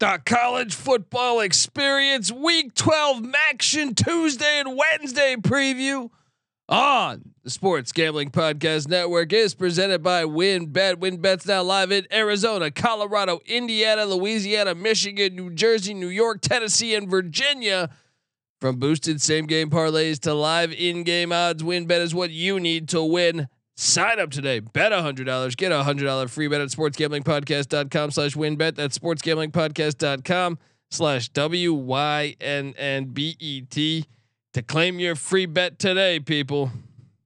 The college football experience week 12 Maction Tuesday and Wednesday preview on the Sports Gambling Podcast Network is presented by WynnBET. WynnBET's now live in Arizona, Colorado, Indiana, Louisiana, Michigan, New Jersey, New York, Tennessee, and Virginia. From boosted same game parlays to live in game odds, WynnBET is what you need to win. Sign up today. Bet $100. Get a $100 free bet at sportsgamblingpodcast.com slash wynnbet. That's sportsgamblingpodcast.com slash W-Y-N-N-B-E-T to claim your free bet today, people.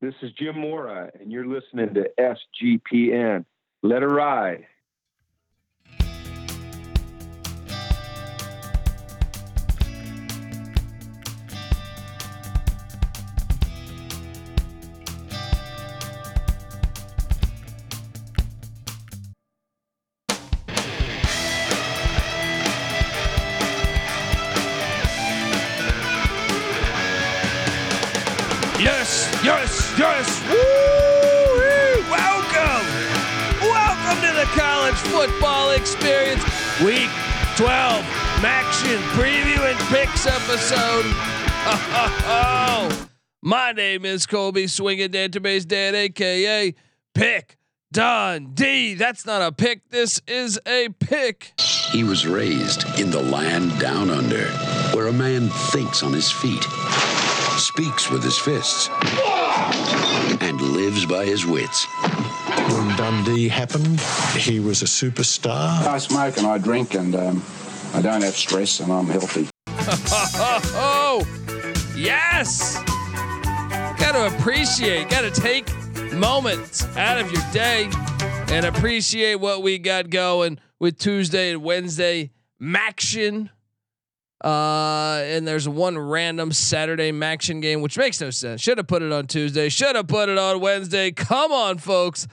This is Jim Mora, and you're listening to SGPN. Let her ride. Yes, yes. Woo! Welcome. Welcome to the college football experience. Week 12 Maction preview and picks episode. Oh, My name is Colby Swinging Database Dan, aka Pick Dundee. That's not a pick. This is a pick. He was raised in the land down under, where a man thinks on his feet, speaks with his fists, and lives by his wits. When Dundee happened, he was a superstar. I smoke and I drink and um, I don't have stress and I'm healthy. Oh, yes. Got to appreciate, got to take moments out of your day and appreciate what we got going with Tuesday and Wednesday Maction. Uh, and there's one random Saturday Maction game, which makes no sense. Should have put it on Tuesday. Should have put it on Wednesday. Come on, folks.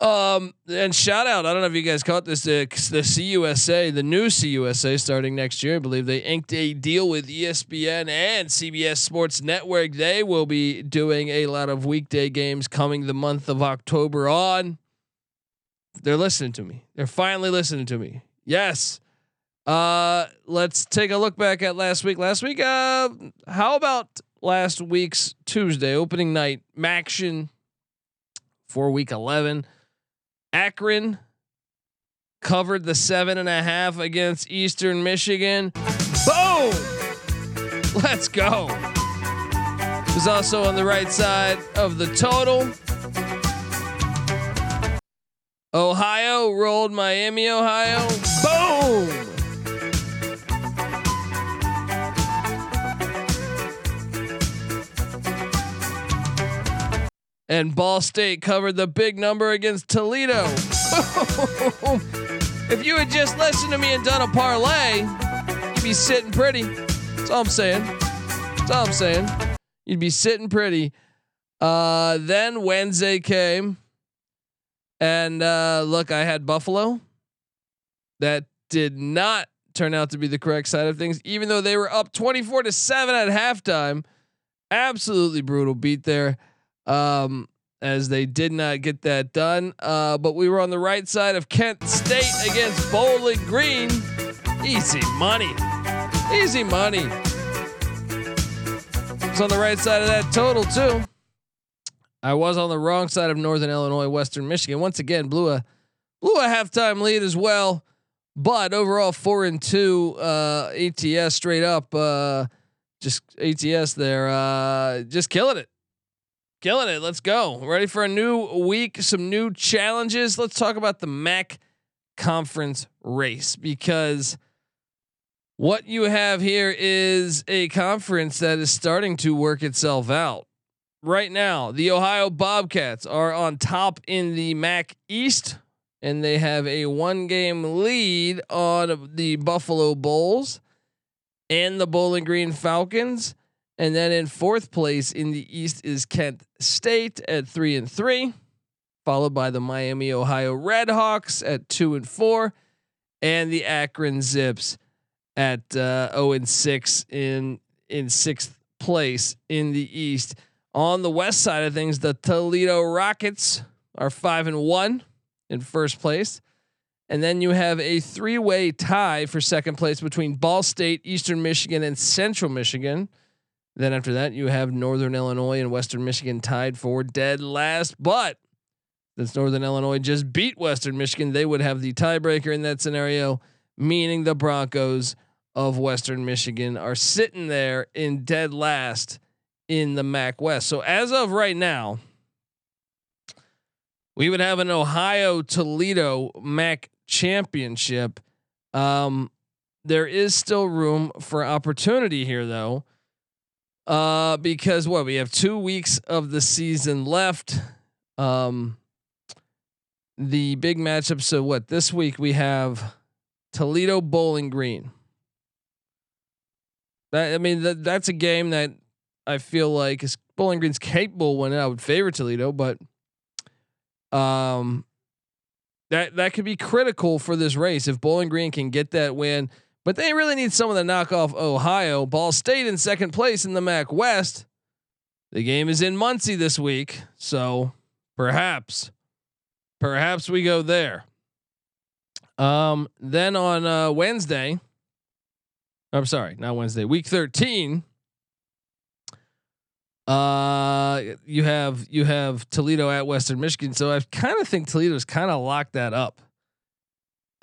Um, and shout out. I don't know if you guys caught this. Uh, the CUSA, the new CUSA, starting next year. I believe they inked a deal with ESPN and CBS Sports Network. They will be doing a lot of weekday games coming the month of October on. They're listening to me. They're finally listening to me. Yes. Uh, let's take a look back at last week. Last week, uh, how about last week's Tuesday opening night Maction for week eleven? Akron covered the seven and a half against Eastern Michigan. Boom! Let's go. Was also on the right side of the total. Ohio rolled Miami, Ohio. Boom! And Ball State covered the big number against Toledo. if you had just listened to me and done a parlay, you'd be sitting pretty. That's all I'm saying. That's all I'm saying. You'd be sitting pretty. Uh, then Wednesday came, and uh, look, I had Buffalo. That did not turn out to be the correct side of things, even though they were up 24 to 7 at halftime. Absolutely brutal beat there. Um, as they did not get that done. Uh, but we were on the right side of Kent State against Bowling Green. Easy money. Easy money. It's on the right side of that total too. I was on the wrong side of Northern Illinois, Western Michigan. Once again, blew a blew a halftime lead as well. But overall, four and two uh, ATS straight up. Uh, just ATS there, uh, just killing it, killing it. Let's go. Ready for a new week, some new challenges. Let's talk about the MAC conference race because what you have here is a conference that is starting to work itself out. Right now, the Ohio Bobcats are on top in the MAC East, and they have a one game lead on the Buffalo Bulls and the Bowling Green Falcons. And then in fourth place in the East is Kent State at three and three, followed by the Miami, Ohio Redhawks at two and four, and the Akron Zips at uh, zero and six in in sixth place in the East. On the west side of things, the Toledo Rockets are five and one in first place, And then you have a three way tie for second place between Ball State, Eastern Michigan, and Central Michigan. Then after that, you have Northern Illinois and Western Michigan tied for dead last. But since Northern Illinois just beat Western Michigan, they would have the tiebreaker in that scenario, meaning the Broncos of Western Michigan are sitting there in dead last in the MAC West. So as of right now, we would have an Ohio Toledo MAC championship. Um, there is still room for opportunity here, though, uh, because what we have two weeks of the season left. Um, the big matchup. So what this week we have Toledo Bowling Green. That I mean that that's a game that I feel like is Bowling Green's capable winning. I would favor Toledo, but um, that that could be critical for this race if Bowling Green can get that win. But they really need someone to knock off Ohio. Ball State in second place in the MAC West. The game is in Muncie this week, so perhaps, perhaps we go there. Um, then on uh, Wednesday, I'm sorry, not Wednesday, week 13. Uh, you have you have Toledo at Western Michigan, so I kind of think Toledo's kind of locked that up.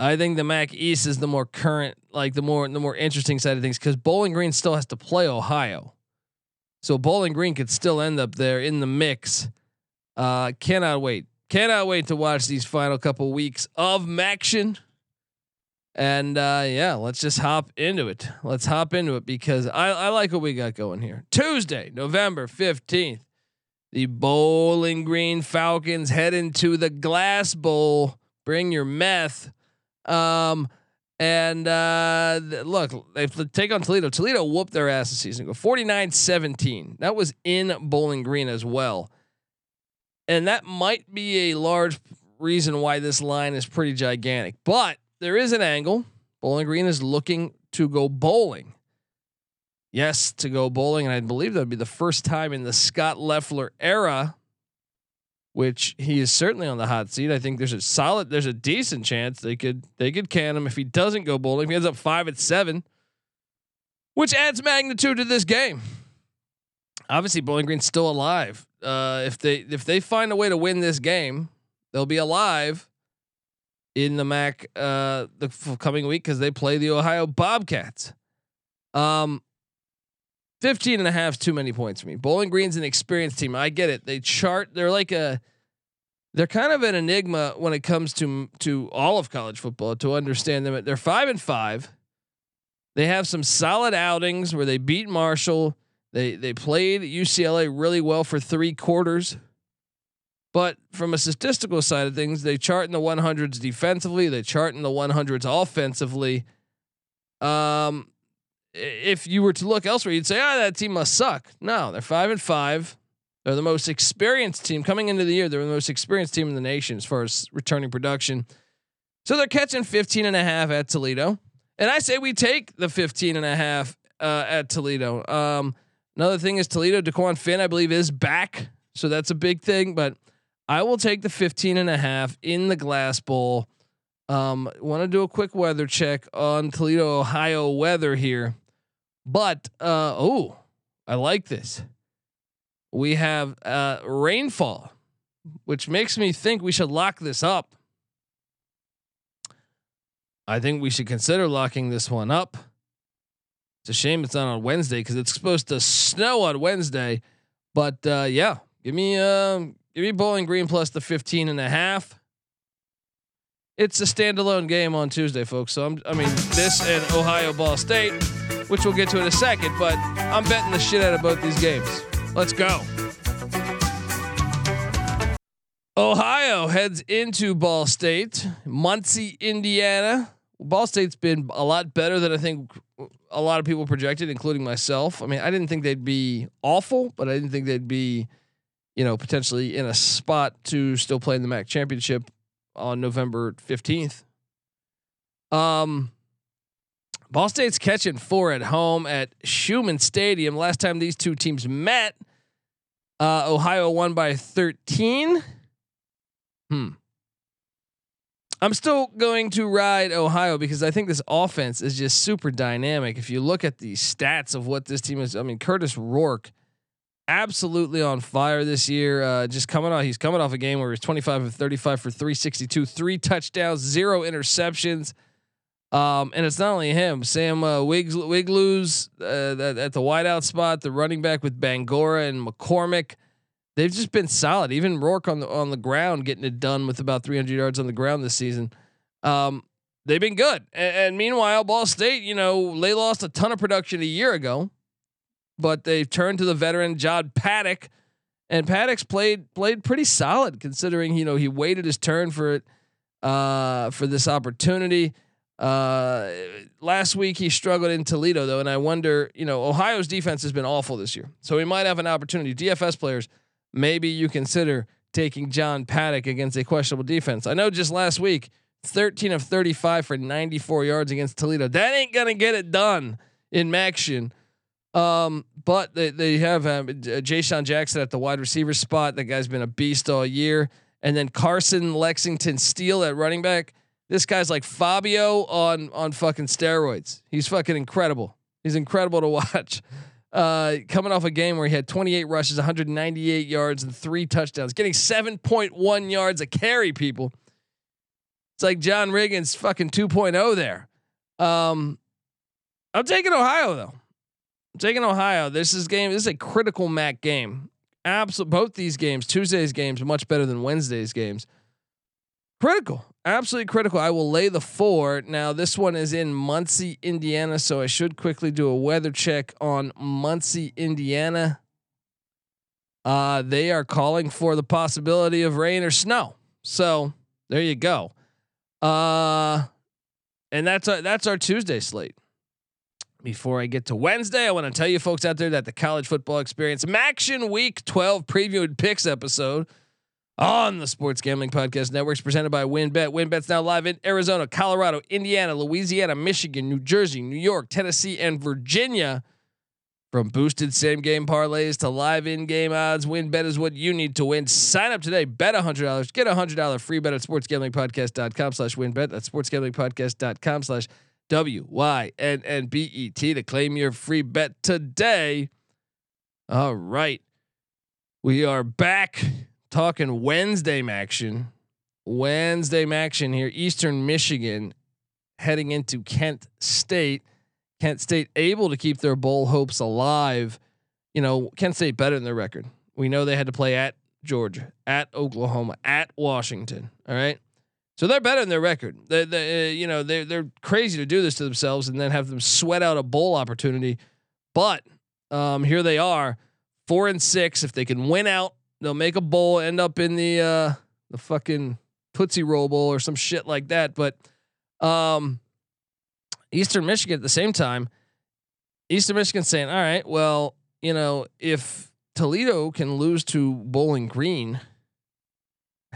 I think the MAC East is the more current, like the more the more interesting side of things, because Bowling Green still has to play Ohio, so Bowling Green could still end up there in the mix. Uh, cannot wait, cannot wait to watch these final couple weeks of action. And uh, yeah, let's just hop into it. Let's hop into it because I, I like what we got going here. Tuesday, November 15th, the Bowling Green Falcons head into the Glass Bowl. Bring your meth. Um, and uh, look, they take on Toledo. Toledo whooped their ass this season. Go 49 17. That was in Bowling Green as well. And that might be a large reason why this line is pretty gigantic. But there is an angle. Bowling Green is looking to go bowling. Yes, to go bowling, and I believe that would be the first time in the Scott Loeffler era, which he is certainly on the hot seat. I think there's a solid, there's a decent chance they could they could can him if he doesn't go bowling. If he ends up five at seven, which adds magnitude to this game. Obviously, Bowling Green's still alive. Uh, if they if they find a way to win this game, they'll be alive in the MAC uh, the coming week because they play the Ohio Bobcats. Um, 15 and a half too many points for me. Bowling Green's an experienced team. I get it. They chart. They're like a. They're kind of an enigma when it comes to to all of college football. To understand them, they're five and five. They have some solid outings where they beat Marshall. They they played UCLA really well for three quarters. But from a statistical side of things, they chart in the 100s defensively. They chart in the 100s offensively. Um, if you were to look elsewhere, you'd say, "Ah, oh, that team must suck." No, they're five and five. They're the most experienced team coming into the year. They're the most experienced team in the nation as far as returning production. So they're catching 15 and a half at Toledo. And I say we take the 15 and a half uh, at Toledo. Um, another thing is Toledo, Dequan Finn, I believe, is back. So that's a big thing. But I will take the 15 and a half in the glass bowl. Um, want to do a quick weather check on Toledo, Ohio weather here. But uh, oh, I like this. We have uh, rainfall, which makes me think we should lock this up. I think we should consider locking this one up. It's a shame it's not on Wednesday because it's supposed to snow on Wednesday. But uh, yeah, give me um, Give me Bowling Green plus the 15 and a half. It's a standalone game on Tuesday, folks. So I'm, I mean, this and Ohio Ball State, which we'll get to in a second, but I'm betting the shit out of both these games. Let's go. Ohio heads into Ball State, Muncie, Indiana. Ball State's been a lot better than I think a lot of people projected, including myself. I mean, I didn't think they'd be awful, but I didn't think they'd be you know, potentially in a spot to still play in the MAC championship on November 15th. Um, Ball State's catching four at home at Scheumann Stadium. Last time these two teams met, uh, Ohio won by 13. Hmm. I'm still going to ride Ohio because I think this offense is just super dynamic. If you look at the stats of what this team is, I mean, Kurtis Rourke, absolutely on fire this year. Uh, just coming off, he's coming off a game where he's 25 of 35 for 362, three touchdowns, zero interceptions. Um, and it's not only him, Sam uh, Wigs, Wiglusz uh, at, at the wideout spot, the running back with Bangura and McCormick they've just been solid. Even Rourke on the on the ground getting it done with about 300 yards on the ground this season. Um, they've been good. And, and, meanwhile, Ball State, you know, they lost a ton of production a year ago, but they've turned to the veteran John Paddock, and Paddock's played played pretty solid considering you know he waited his turn for it uh, for this opportunity. Uh, last week he struggled in Toledo though, and I wonder, you know, Ohio's defense has been awful this year, so we might have an opportunity. DFS players maybe you consider taking John Paddock against a questionable defense. I know just last week, 13 of 35 for 94 yards against Toledo. That ain't gonna get it done in MACtion. Um, but they they have um, Jayshon Jackson at the wide receiver spot. That guy's been a beast all year. And then Carson Lexington Steele at running back. This guy's like Fabio on on fucking steroids. He's fucking incredible. He's incredible to watch uh, coming off a game where he had 28 rushes, 198 yards, and three touchdowns, getting 7.1 yards a carry. People, it's like John Riggins fucking 2.0 there. Um, I'm taking Ohio though. Taking Ohio. This is game. This is a critical MAC game. Absolute. Both these games, Tuesday's games, much better than Wednesday's games. Critical absolutely critical. I will lay the four. Now, this one is in Muncie, Indiana, so I should quickly do a weather check on Muncie, Indiana. Uh, they are calling for the possibility of rain or snow. So there you go. Uh, and that's our, that's our Tuesday slate. Before I get to Wednesday, I want to tell you folks out there that the college football experience MACtion Week 12 preview and picks episode on the Sports Gambling Podcast Network is presented by WynnBET. WynnBET's now live in Arizona, Colorado, Indiana, Louisiana, Michigan, New Jersey, New York, Tennessee, and Virginia. From boosted same game parlays to live in game odds, WynnBET is what you need to win. Sign up today, bet $100, get a $100 free bet at sportsgamblingpodcast.com slash wynnbet. That's sportsgamblingpodcast.com slash W Y N N B E T to claim your free bet today. All right. We are back talking Wednesday action. Wednesday action here, Eastern Michigan heading into Kent State. Kent State able to keep their bowl hopes alive. You know, Kent State better than their record. We know they had to play at Georgia, at Oklahoma, at Washington. All right. So they're better than their record. They, they, uh, you know, they're they're crazy to do this to themselves and then have them sweat out a bowl opportunity. But um, here they are, four and six. If they can win out they'll make a bowl, end up in the uh the fucking Tootsie Roll Bowl or some shit like that. But um Eastern Michigan at the same time, Eastern Michigan saying, all right, well, you know, if Toledo can lose to Bowling Green,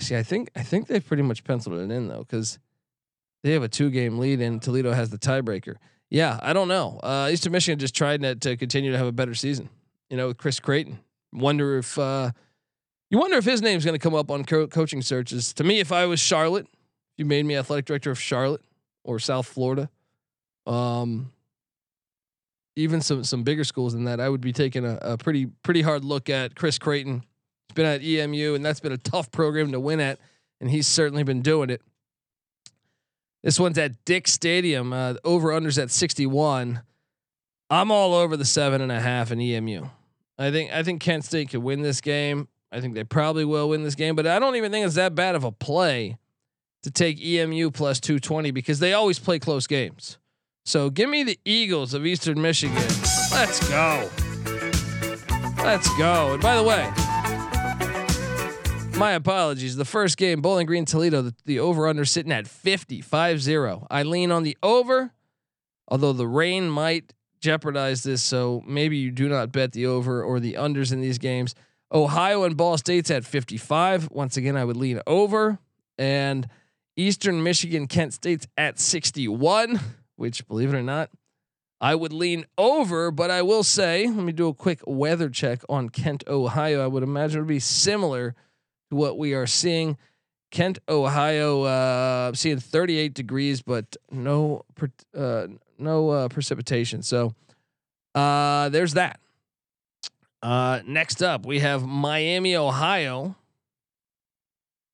see, I think I think they've pretty much penciled it in though, because they have a two game lead and Toledo has the tiebreaker. Yeah, I don't know. Uh, Eastern Michigan just tried to, to continue to have a better season. You know, with Chris Creighton. Wonder if uh, you wonder if his name's going to come up on co- coaching searches. To me, if I was Charlotte, you made me athletic director of Charlotte or South Florida, um, even some some bigger schools than that, I would be taking a, a pretty pretty hard look at Chris Creighton. Been at EMU, and that's been a tough program to win at, and he's certainly been doing it. This one's at Dix Stadium. Uh, over unders at sixty one. I'm all over the seven and a half in EMU. I think I think Kent State could win this game. I think they probably will win this game, but I don't even think it's that bad of a play to take EMU plus 220 because they always play close games. So give me the Eagles of Eastern Michigan. Let's go. Let's go. And by the way, my apologies. The first game, Bowling Green Toledo, the, the over under sitting at 50, 5 0. I lean on the over, although the rain might jeopardize this. So maybe you do not bet the over or the unders in these games. Ohio and Ball State's at 55. Once again, I would lean over. And Eastern Michigan, Kent State's at 61, which, believe it or not, I would lean over. But I will say, let me do a quick weather check on Kent, Ohio. I would imagine it would be similar what we are seeing. Kent, Ohio. Uh, seeing 38 degrees, but no uh, no uh, precipitation. So uh, there's that. Uh, next up, we have Miami, Ohio,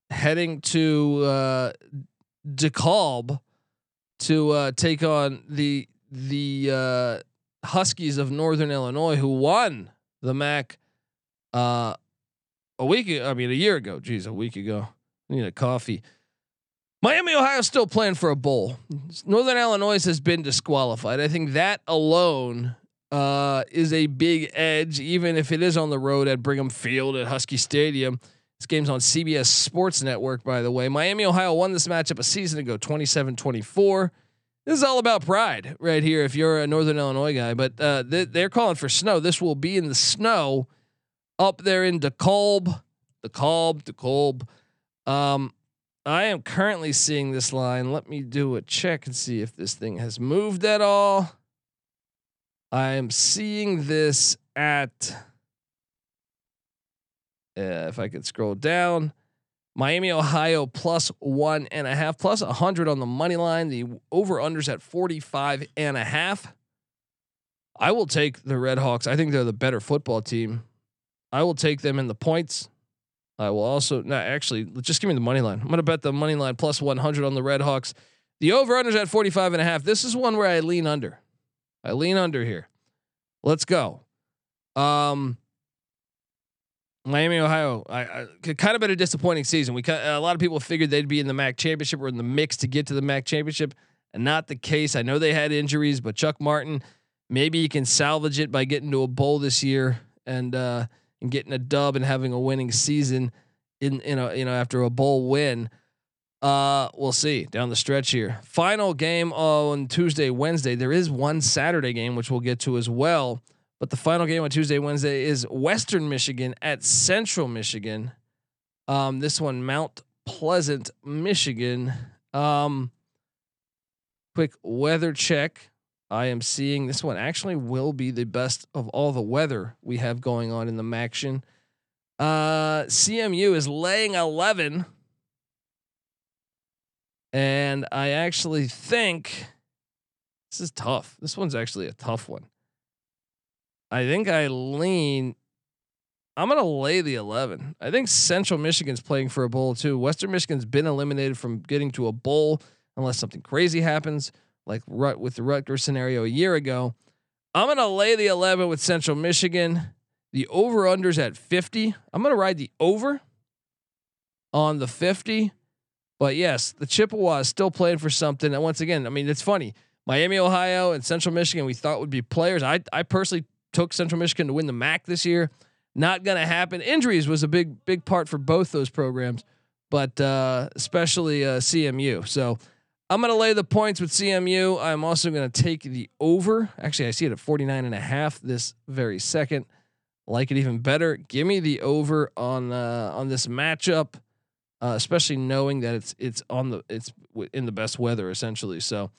heading to uh, DeKalb to uh, take on the the uh, Huskies of Northern Illinois, who won the MAC uh, a week. I mean, a year ago. Geez, a week ago. I need a coffee. Miami, Ohio, still playing for a bowl. Northern Illinois has been disqualified. I think that alone uh, is a big edge, even if it is on the road at Brigham Field at Husky Stadium. This game's on CBS Sports Network, by the way. Miami, Ohio won this matchup a season ago, 27 24. This is all about pride right here if you're a Northern Illinois guy, but uh, they, are calling for snow. This will be in the snow up there in DeKalb, DeKalb, DeKalb. Um, I am currently seeing this line. Let me do a check and see if this thing has moved at all. I am seeing this at uh, if I could scroll down, Miami, Ohio plus one and a half, plus a hundred on the money line. The over unders at 45 and a half. I will take the Red Hawks. I think they're the better football team. I will take them in the points. I will also not actually just give me the money line. I'm gonna bet the money line plus 100 on the Red Hawks. The over unders at 45 and a half. This is one where I lean under. I lean under here. Let's go. Um, Miami, Ohio, I, I kind of been a disappointing season. We a lot of people figured they'd be in the MAC championship or in the mix to get to the MAC championship, and not the case. I know they had injuries, but Chuck Martin, maybe he can salvage it by getting to a bowl this year and uh, and getting a dub and having a winning season in in a you know after a bowl win. Uh, we'll see down the stretch here. Final game on Tuesday, Wednesday. There is one Saturday game which we'll get to as well. But the final game on Tuesday, Wednesday is Western Michigan at Central Michigan. Um, this one, Mount Pleasant, Michigan. Um, quick weather check. I am seeing this one actually will be the best of all the weather we have going on in the Maction. Uh, CMU is laying 11. And I actually think this is tough. This one's actually a tough one. I think I lean. I'm gonna lay the 11. I think Central Michigan's playing for a bowl too. Western Michigan's been eliminated from getting to a bowl unless something crazy happens, like with the Rutgers scenario a year ago. I'm gonna lay the 11 with Central Michigan. The over unders at 50. I'm gonna ride the over on the 50. But yes, the Chippewa is still playing for something. And once again, I mean, it's funny. Miami, Ohio, and Central Michigan, we thought would be players. I I personally took Central Michigan to win the MAC this year. Not going to happen. Injuries was a big big part for both those programs, but uh, especially uh, CMU. So I'm going to lay the points with CMU. I'm also going to take the over. Actually, I see it at 49 and a half this very second. Like it even better. Give me the over on uh, on this matchup, uh, especially knowing that it's it's on the it's in the best weather essentially. So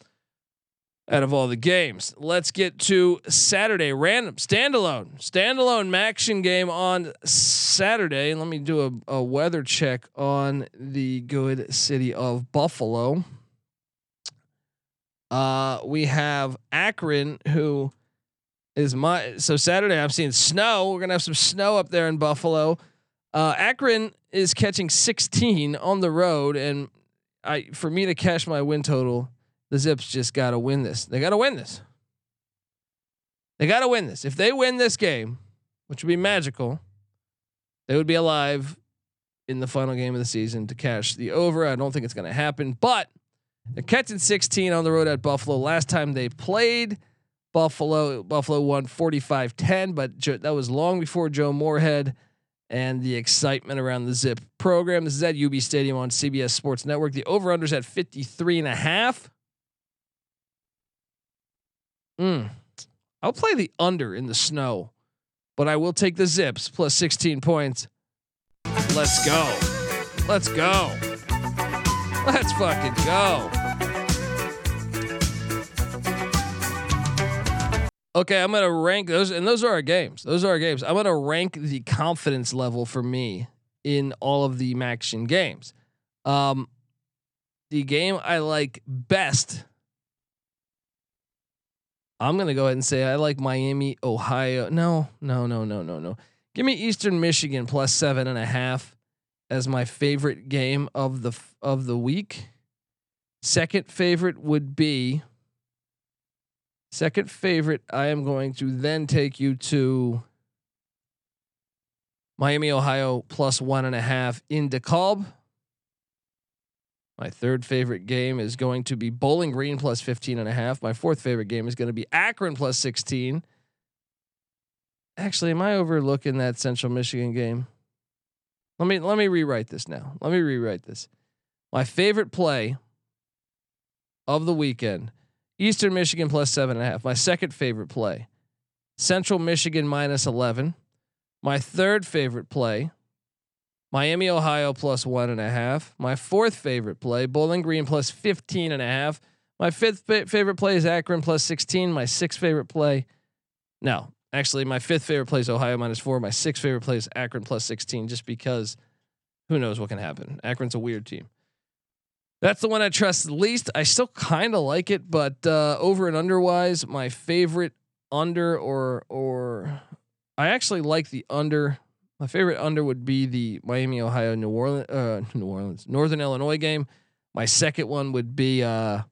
out of all the games. Let's get to Saturday random standalone standalone action game on Saturday. Let me do a, a weather check on the good city of Buffalo. Uh, we have Akron, who is my so Saturday. I'm seeing snow. We're gonna have some snow up there in Buffalo. Uh, Akron is catching 16 on the road, and I for me to cash my win total the Zips just got to win this. They got to win this. They got to win this. If they win this game, which would be magical, they would be alive in the final game of the season to cash the over. I don't think it's to happen, but they're catching 16 on the road at Buffalo. Last time they played Buffalo, Buffalo won 45 10, but that was long before Joe Moorhead and the excitement around the Zip program. This is at UB Stadium on CBS Sports Network. The over unders at 53 and a half. Mm. I'll play the under in the snow, but I will take the Zips plus 16 points. Let's go. Let's go. Let's fucking go. Okay, I'm gonna rank those, and those are our games. Those are our games. I'm gonna rank the confidence level for me in all of the Maction games. Um, the game I like best. I'm gonna go ahead and say I like Miami, Ohio. No, no, no, no, no, no. Give me Eastern Michigan plus seven and a half as my favorite game of the of the week. Second favorite would be. Second favorite, I am going to then take you to Miami, Ohio, plus one and a half in DeKalb. My third favorite game is going to be Bowling Green plus 15 and a half. My fourth favorite game is going to be Akron plus 16. Actually, am I overlooking that Central Michigan game? Let me let me rewrite this now. Let me rewrite this. My favorite play of the weekend, Eastern Michigan plus seven and a half. My second favorite play, Central Michigan minus 11. My third favorite play, Miami, Ohio plus one and a half. My fourth favorite play, Bowling Green plus 15 and a half. My fifth fa- favorite play is Akron plus 16. My sixth favorite play, no, actually, my fifth favorite play is Ohio minus four. My sixth favorite play is Akron plus 16, just because who knows what can happen. Akron's a weird team. That's the one I trust the least. I still kind of like it, but uh, over and underwise, my favorite under or or I actually like the under my favorite under would be the Miami, Ohio, New Orleans, uh, New Orleans, Northern Illinois game. My second one would be uh,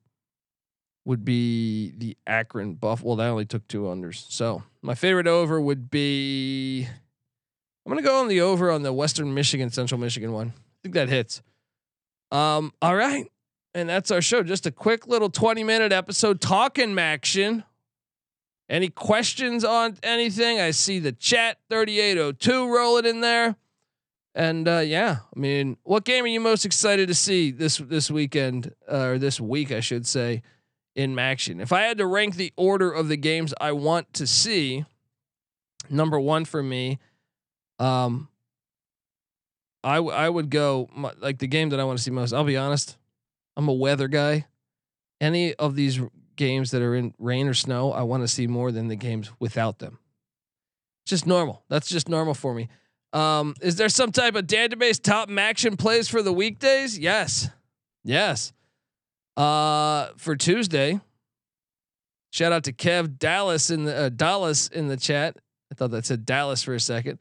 would be the Akron Buff. Well, that only took two unders. So my favorite over would be. I'm gonna go on the over on the Western Michigan, Central Michigan one. I think that hits. Um. All right, and that's our show. Just a quick little 20 minute episode talking action. Any questions on anything? I see the chat 3802 rolling in there. And uh, yeah, I mean, what game are you most excited to see this this weekend uh, or this week, I should say, in Maction? If I had to rank the order of the games I want to see, number one for me, um, I w- I would go my, like the game that I want to see most. I'll be honest, I'm a weather guy. Any of these games that are in rain or snow, I want to see more than the games without them. Just normal. That's just normal for me. Um, is there some type of database top action plays for the weekdays? Yes. Yes. Uh, for Tuesday, shout out to Kev Dallas in the uh, Dallas in the chat. I thought that said Dallas for a second.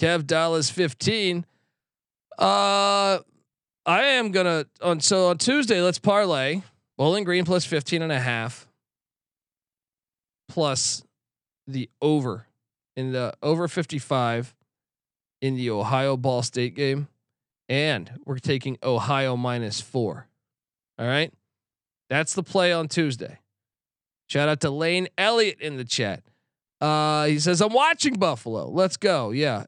Kev Dallas 15. Uh, I am gonna on so on Tuesday. Let's parlay Bowling Green plus 15 and a half plus the over in the over 55 in the Ohio Ball State game. And we're taking Ohio minus four. All right. That's the play on Tuesday. Shout out to Lane Elliott in the chat. Uh, he says, I'm watching Buffalo. Let's go. Yeah.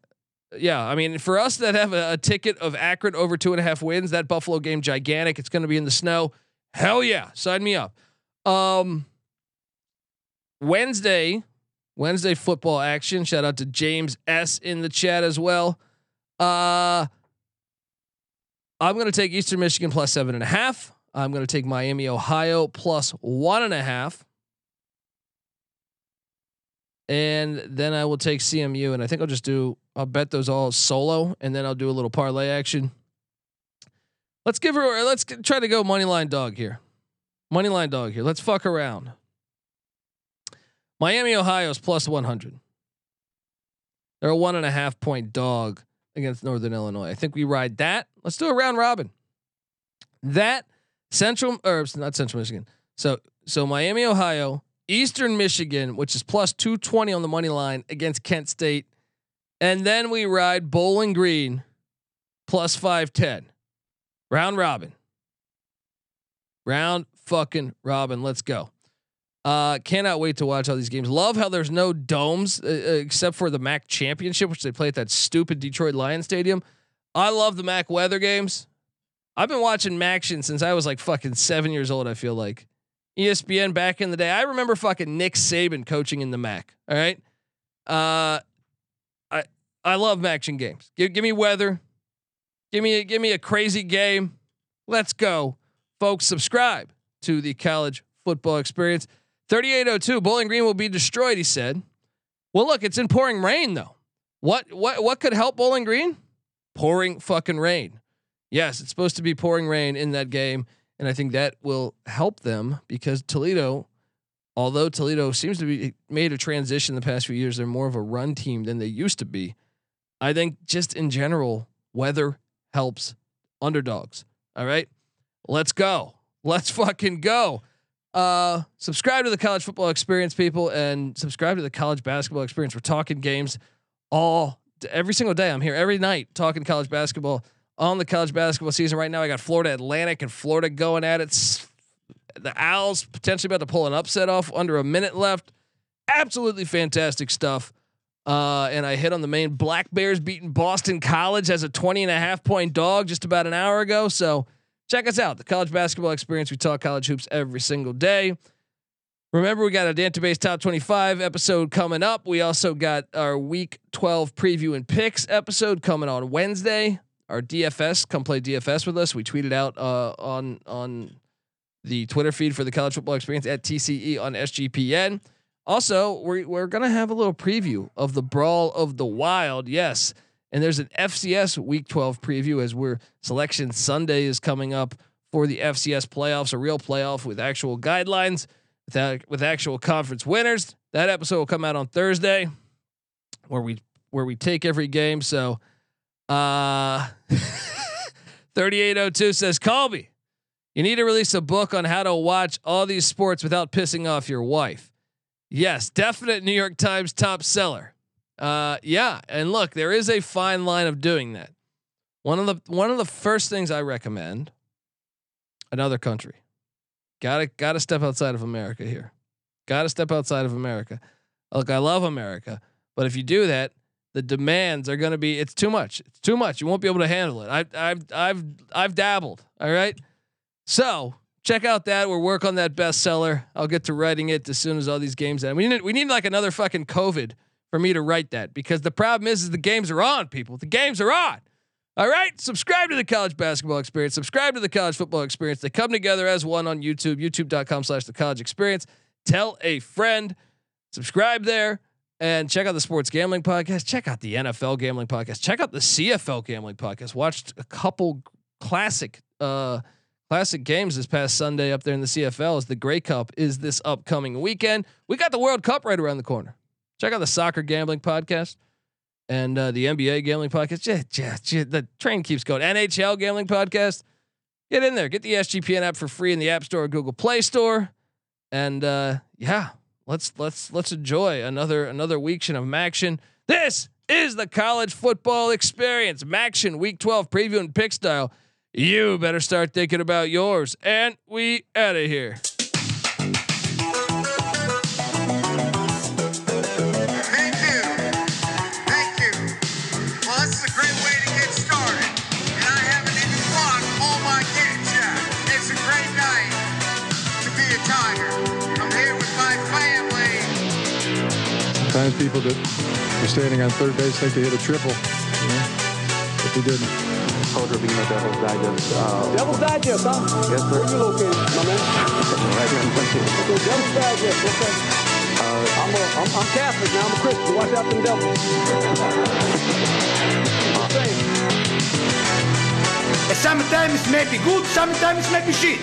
Yeah. I mean, for us that have a, a ticket of Akron over two and a half wins, that Buffalo game gigantic. It's going to be in the snow. Hell yeah. Sign me up. Um, Wednesday, Wednesday football action. Shout out to James S in the chat as well. Uh, I'm going to take Eastern Michigan plus seven and a half. I'm going to take Miami, Ohio plus one and a half. And then I will take CMU, and I think I'll just do. I'll bet those all solo, and then I'll do a little parlay action. Let's give her. Let's try to go money line dog here. Money line dog here. Let's fuck around. Miami, Ohio is plus 100. They're a one and a half point dog against Northern Illinois. I think we ride that. Let's do a round robin. That Central or not Central Michigan. So so Miami, Ohio, Eastern Michigan, which is plus 220 on the money line against Kent State. And then we ride Bowling Green plus 510. Round robin. Round fucking robin. Let's go. Uh, cannot wait to watch all these games. Love how there's no domes uh, except for the MAC championship, which they play at that stupid Detroit Lions Stadium. I love the MAC weather games. I've been watching MACtion since I was like fucking seven years old. I feel like ESPN back in the day. I remember fucking Nick Saban coaching in the MAC. All right. Uh, I I love MACtion games. Give give me weather. Give me a, give me a crazy game. Let's go, folks. Subscribe to the college football experience. 3802 Bowling Green will be destroyed, he said. Well, look, it's in pouring rain though. What what what could help Bowling Green? Pouring fucking rain. Yes, it's supposed to be pouring rain in that game, and I think that will help them because Toledo, although Toledo seems to be made a transition the past few years, they're more of a run team than they used to be. I think just in general, weather helps underdogs. All right, let's go. Let's fucking go. Uh, subscribe to the college football experience, people, and subscribe to the college basketball experience. We're talking games all every single day. I'm here every night talking college basketball on the college basketball season right now. I got Florida Atlantic and Florida going at it. The Owls potentially about to pull an upset off under a minute left. Absolutely fantastic stuff. Uh, and I hit on the Maine Black Bears beating Boston College as a 20 and a half point dog just about an hour ago. So check us out. The college basketball experience. We talk college hoops every single day. Remember, we got a database top 25 episode coming up. We also got our week 12 preview and picks episode coming on Wednesday. Our DFS, come play DFS with us. We tweeted out uh, on on the Twitter feed for the college football experience at TCE on SGPN. Also, we're we're gonna have a little preview of the Brawl of the Wild. Yes, and there's an FCS Week 12 preview as we're Selection Sunday is coming up for the FCS playoffs, a real playoff with actual guidelines, with, with actual conference winners. That episode will come out on Thursday, where we where we take every game. So, uh, 3802 says Colby, you need to release a book on how to watch all these sports without pissing off your wife. Yes, definite New York Times top seller. Uh, yeah, and look, there is a fine line of doing that. One of the one of the first things I recommend, another country. Gotta gotta step outside of America here. Gotta step outside of America. Look, I love America, but if you do that, the demands are going to be it's too much. It's too much. You won't be able to handle it. I, I've I've I've dabbled. All right, so check out that. We're work on that bestseller. I'll get to writing it as soon as all these games end. We need we need like another fucking COVID for me to write that because the problem is is the games are on, people. The games are on. All right, subscribe to the college basketball experience. Subscribe to the college football experience. They come together as one on YouTube, youtube.com slash the college experience. Tell a friend, subscribe there, and check out the sports gambling podcast. Check out the NFL gambling podcast. Check out the CFL gambling podcast. Watched a couple classic uh classic games this past Sunday up there in the CFL as the Grey Cup is this upcoming weekend. We got the World Cup right around the corner. Check out the soccer gambling podcast and uh, the NBA gambling podcast. Yeah, yeah, yeah, the train keeps going. NHL gambling podcast. Get in there. Get the SGPN app for free in the App Store or Google Play Store. And uh, yeah, let's let's let's enjoy another another week of action. This is the college football experience. Maction Week 12 preview and pick style. You better start thinking about yours. And we out of here. Sometimes people that are standing on third base think they hit a triple, you know, but they didn't. Culture being a Devil's Digest. Uh, Devil's Digest, huh? Yes, sir. Where you located, my man? right here in Quincy. Okay, Devil's Digest, okay. Uh, I'm, a, I'm, I'm Catholic now, I'm a Christian. Watch out for the devil. I'm saying. Sometimes it may be good, sometimes it may be shit.